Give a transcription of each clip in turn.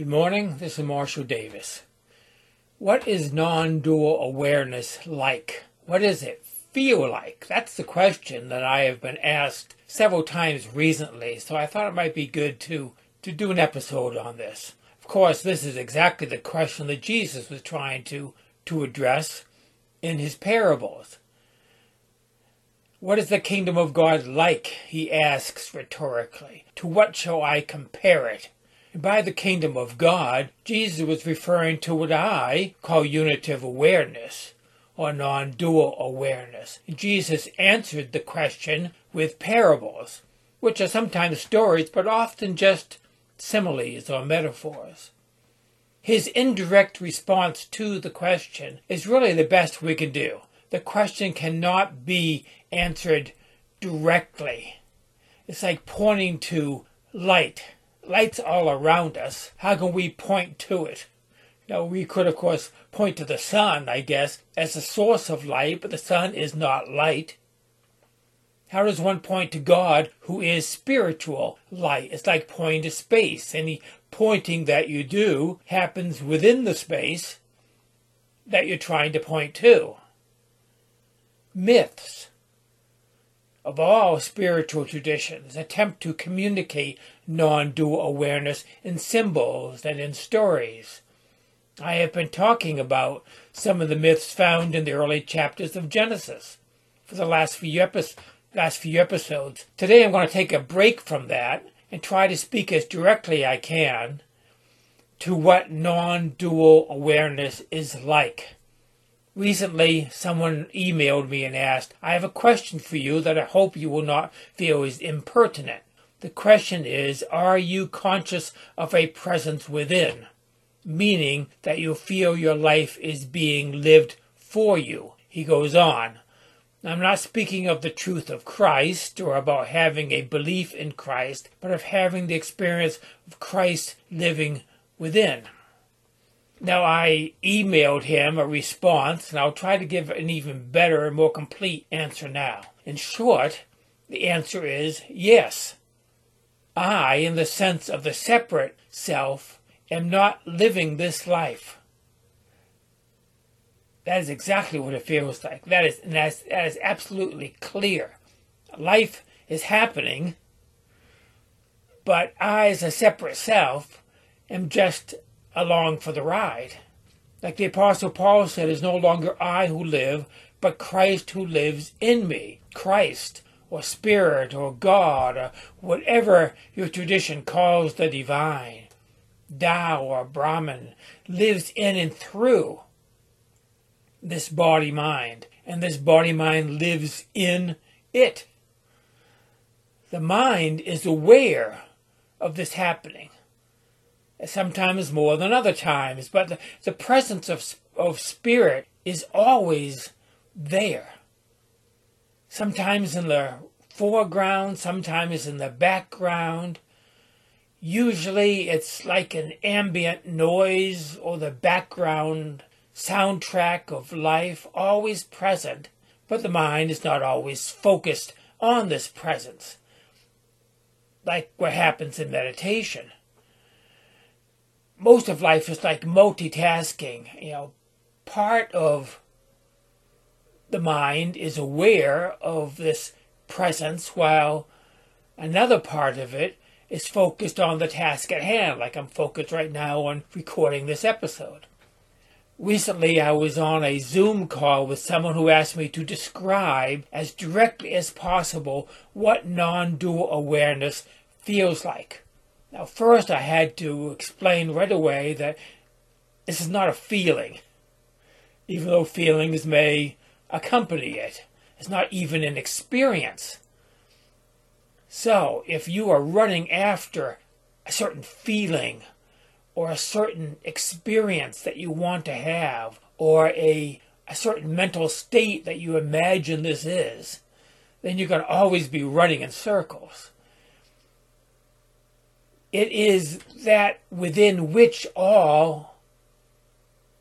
Good morning, this is Marshall Davis. What is non dual awareness like? What does it feel like? That's the question that I have been asked several times recently, so I thought it might be good to, to do an episode on this. Of course, this is exactly the question that Jesus was trying to, to address in his parables. What is the kingdom of God like? He asks rhetorically. To what shall I compare it? By the kingdom of God, Jesus was referring to what I call unitive awareness or non dual awareness. Jesus answered the question with parables, which are sometimes stories but often just similes or metaphors. His indirect response to the question is really the best we can do. The question cannot be answered directly. It's like pointing to light light's all around us. How can we point to it? Now, we could, of course, point to the sun, I guess, as the source of light, but the sun is not light. How does one point to God, who is spiritual light? It's like pointing to space. Any pointing that you do happens within the space that you're trying to point to. Myths of all spiritual traditions attempt to communicate non dual awareness in symbols and in stories. I have been talking about some of the myths found in the early chapters of Genesis for the last few, epi- last few episodes. Today I'm going to take a break from that and try to speak as directly I can to what non dual awareness is like. Recently, someone emailed me and asked, I have a question for you that I hope you will not feel is impertinent. The question is, are you conscious of a presence within? Meaning that you feel your life is being lived for you. He goes on. I'm not speaking of the truth of Christ or about having a belief in Christ, but of having the experience of Christ living within. Now, I emailed him a response, and I'll try to give an even better and more complete answer now. In short, the answer is yes. I, in the sense of the separate self, am not living this life. That is exactly what it feels like. That is, and that's, that is absolutely clear. Life is happening, but I, as a separate self, am just along for the ride. Like the Apostle Paul said, it's no longer I who live, but Christ who lives in me. Christ, or Spirit, or God, or whatever your tradition calls the divine, Tao or Brahman, lives in and through this body mind, and this body mind lives in it. The mind is aware of this happening sometimes more than other times, but the, the presence of, of spirit is always there. Sometimes in the foreground, sometimes in the background. Usually it's like an ambient noise or the background soundtrack of life, always present, but the mind is not always focused on this presence, like what happens in meditation most of life is like multitasking. You know, part of the mind is aware of this presence while another part of it is focused on the task at hand, like I'm focused right now on recording this episode. Recently, I was on a Zoom call with someone who asked me to describe as directly as possible what non dual awareness feels like. Now, first, I had to explain right away that this is not a feeling, even though feelings may accompany it. It's not even an experience. So, if you are running after a certain feeling or a certain experience that you want to have or a, a certain mental state that you imagine this is, then you're going to always be running in circles. It is that within which all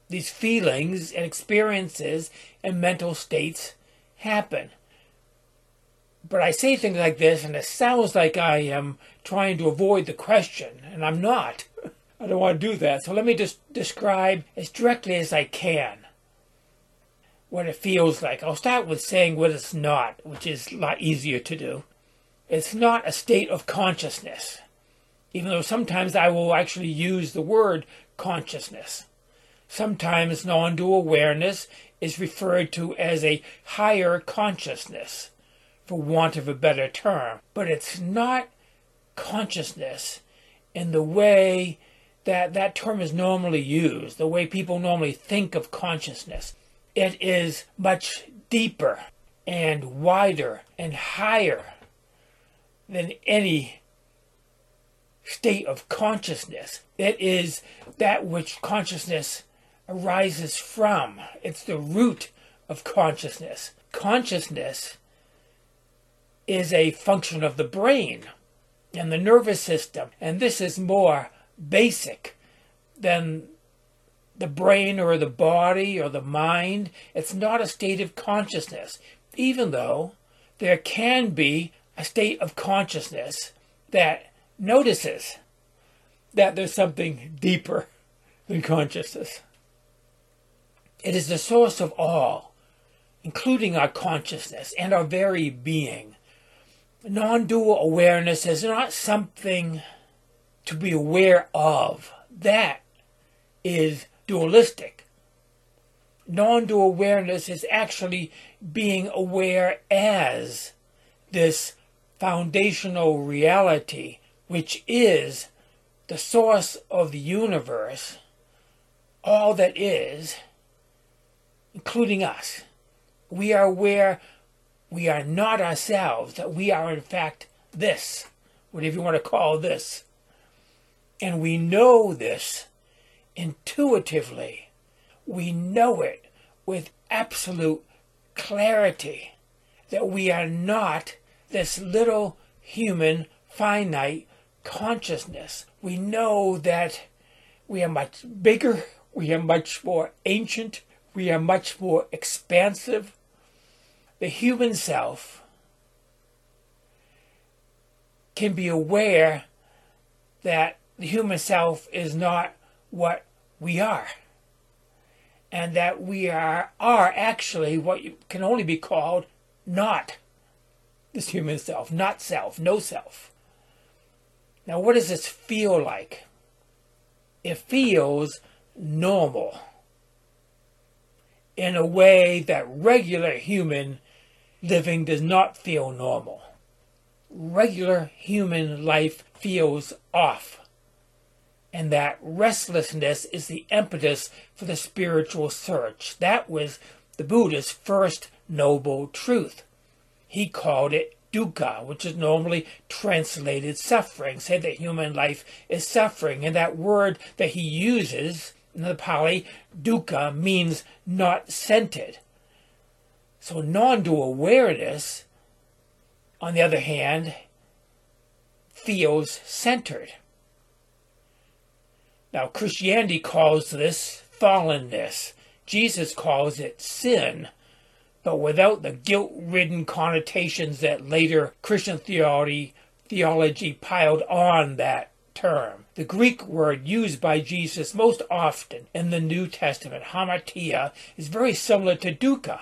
these feelings and experiences and mental states happen. But I say things like this, and it sounds like I am trying to avoid the question, and I'm not. I don't want to do that. So let me just describe as directly as I can what it feels like. I'll start with saying what it's not, which is a lot easier to do. It's not a state of consciousness, even though sometimes I will actually use the word consciousness. Sometimes non dual awareness is referred to as a higher consciousness, for want of a better term. But it's not consciousness in the way that that term is normally used, the way people normally think of consciousness. It is much deeper and wider and higher than any state of consciousness. It is that which consciousness arises from. It's the root of consciousness. Consciousness is a function of the brain and the nervous system, and this is more basic than the brain or the body or the mind. It's not a state of consciousness, even though there can be a state of consciousness that notices that there's something deeper than consciousness. It is the source of all, including our consciousness and our very being. Non dual awareness is not something to be aware of. That is dualistic. Non dual awareness is actually being aware as this foundational reality, which is the source of the universe, all that is including us. We are aware we are not ourselves, that we are in fact this, whatever you want to call this. And we know this intuitively. We know it with absolute clarity that we are not this little human finite consciousness. We know that we are much bigger, we are much more ancient, we are much more expansive. The human self can be aware that the human self is not what we are. And that we are, are actually what can only be called not this human self, not self, no self. Now, what does this feel like? It feels normal in a way that regular human living does not feel normal. Regular human life feels off. And that restlessness is the impetus for the spiritual search. That was the Buddha's first noble truth. He called it dukkha, which is normally translated suffering, say that human life is suffering. And that word that he uses in the Pali, dukkha means not centered. So non dual awareness, on the other hand, feels centered. Now, Christianity calls this fallenness. Jesus calls it sin, but without the guilt ridden connotations that later Christian theology, theology piled on that term. The Greek word used by Jesus most often in the New Testament, hamartia, is very similar to dukkha.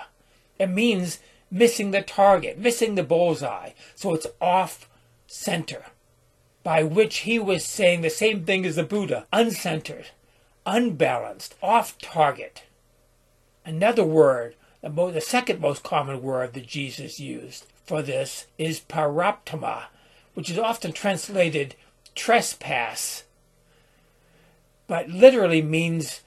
It means missing the target, missing the bullseye. So it's off center. By which he was saying the same thing as the Buddha uncentered, unbalanced, off target. Another word, the second most common word that Jesus used for this is paraptoma, which is often translated trespass, but literally means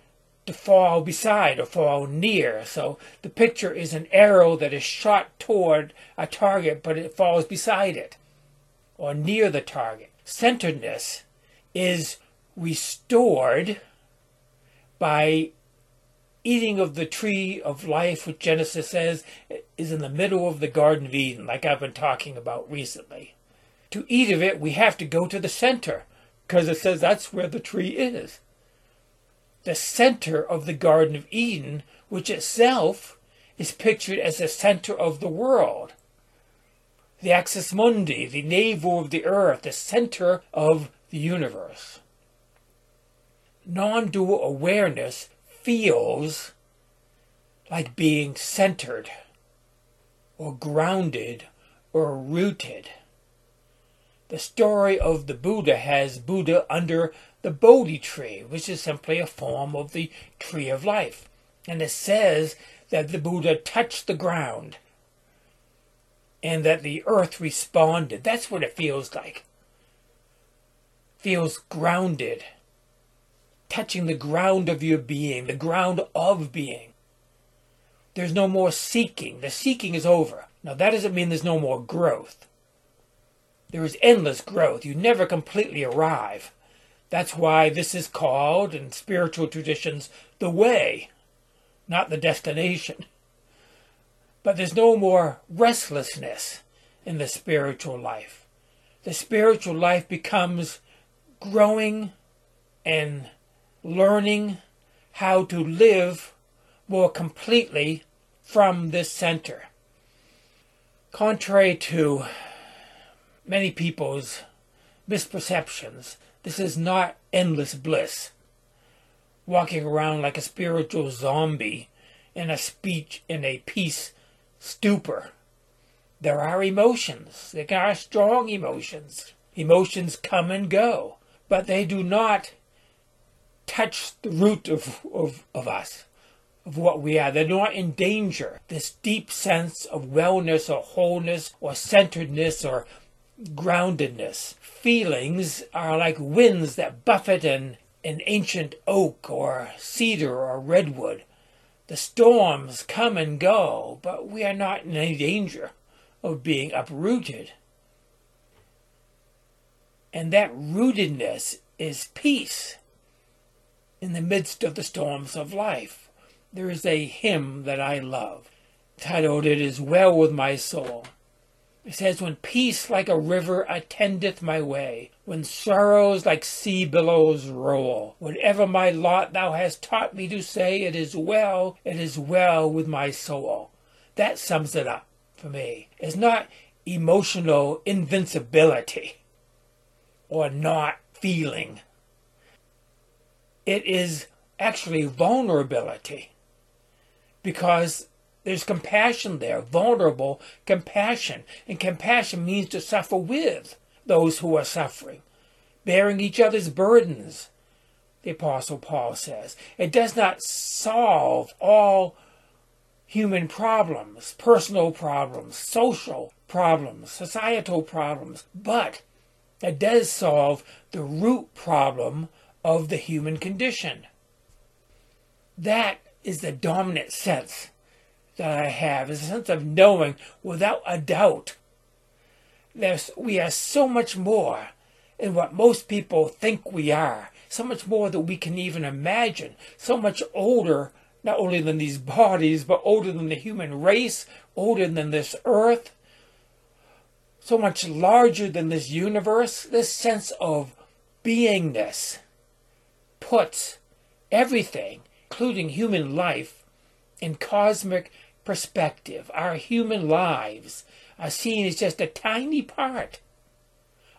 to fall beside or fall near. So the picture is an arrow that is shot toward a target, but it falls beside it or near the target. Centeredness is restored by eating of the tree of life, which Genesis says is in the middle of the Garden of Eden, like I've been talking about recently. To eat of it, we have to go to the center, because it says that's where the tree is. The center of the Garden of Eden, which itself is pictured as the center of the world. The axis mundi, the navel of the earth, the center of the universe. Non dual awareness feels like being centered or grounded or rooted. The story of the Buddha has Buddha under the Bodhi tree, which is simply a form of the tree of life. And it says that the Buddha touched the ground and that the earth responded. That's what it feels like. Feels grounded touching the ground of your being, the ground of being. There's no more seeking. The seeking is over. Now, that doesn't mean there's no more growth. There is endless growth. You never completely arrive. That's why this is called, in spiritual traditions, the way, not the destination. But there's no more restlessness in the spiritual life. The spiritual life becomes growing and learning how to live more completely from this center. Contrary to many people's misperceptions, this is not endless bliss. Walking around like a spiritual zombie in a speech in a peace stupor. There are emotions. There are strong emotions. Emotions come and go, but they do not touch the root of, of, of us, of what we are. They're not in danger. This deep sense of wellness or wholeness or centeredness or groundedness. Feelings are like winds that buffet an, an ancient oak or cedar or redwood. The storms come and go, but we are not in any danger of being uprooted. And that rootedness is peace in the midst of the storms of life. There is a hymn that I love, titled It Is Well With My Soul. It says, When peace like a river attendeth my way, when sorrows like sea billows roll, whatever my lot thou hast taught me to say, it is well, it is well with my soul. That sums it up for me. It's not emotional invincibility or not feeling it is actually vulnerability because there's compassion there, vulnerable compassion. And compassion means to suffer with those who are suffering, bearing each other's burdens, the Apostle Paul says. It does not solve all human problems, personal problems, social problems, societal problems, but it does solve the root problem of the human condition. That is the dominant sense that I have, is a sense of knowing without a doubt that we are so much more than what most people think we are, so much more than we can even imagine, so much older, not only than these bodies, but older than the human race, older than this earth, so much larger than this universe, this sense of beingness puts everything, including human life, in cosmic perspective. Our human lives are seen as just a tiny part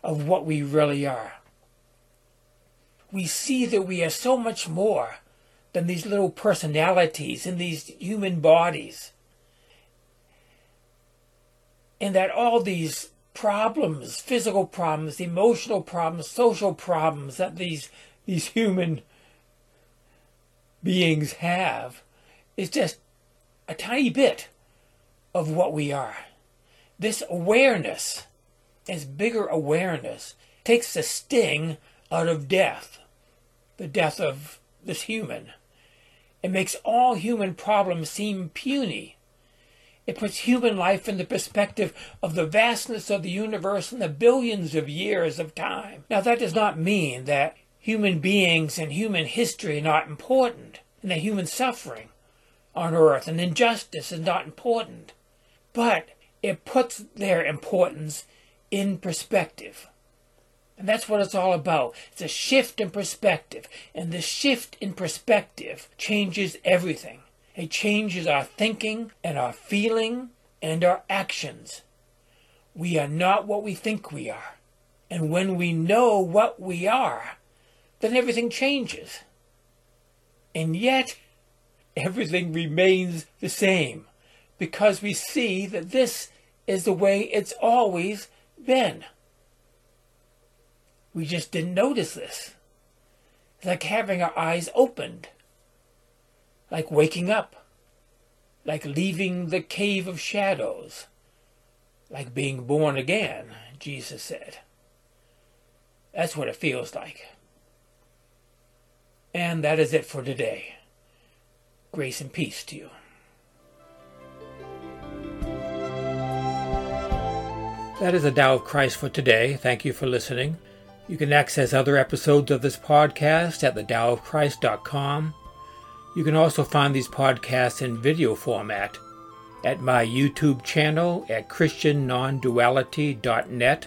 of what we really are. We see that we are so much more than these little personalities in these human bodies. And that all these problems, physical problems, emotional problems, social problems that these these human beings have is just a tiny bit of what we are. This awareness, this bigger awareness, takes the sting out of death, the death of this human, It makes all human problems seem puny. It puts human life in the perspective of the vastness of the universe and the billions of years of time. Now, that does not mean that human beings and human history are not important, and that human suffering on earth and injustice is not important. But it puts their importance in perspective. And that's what it's all about. It's a shift in perspective. And the shift in perspective changes everything. It changes our thinking and our feeling and our actions. We are not what we think we are. And when we know what we are, then everything changes. And yet, everything remains the same because we see that this is the way it's always been. We just didn't notice this. It's like having our eyes opened like waking up, like leaving the cave of shadows, like being born again, Jesus said. That's what it feels like. And that is it for today. Grace and peace to you. That is the Tao of Christ for today. Thank you for listening. You can access other episodes of this podcast at thedaoofchrist.com you can also find these podcasts in video format at my YouTube channel at ChristianNonduality.net.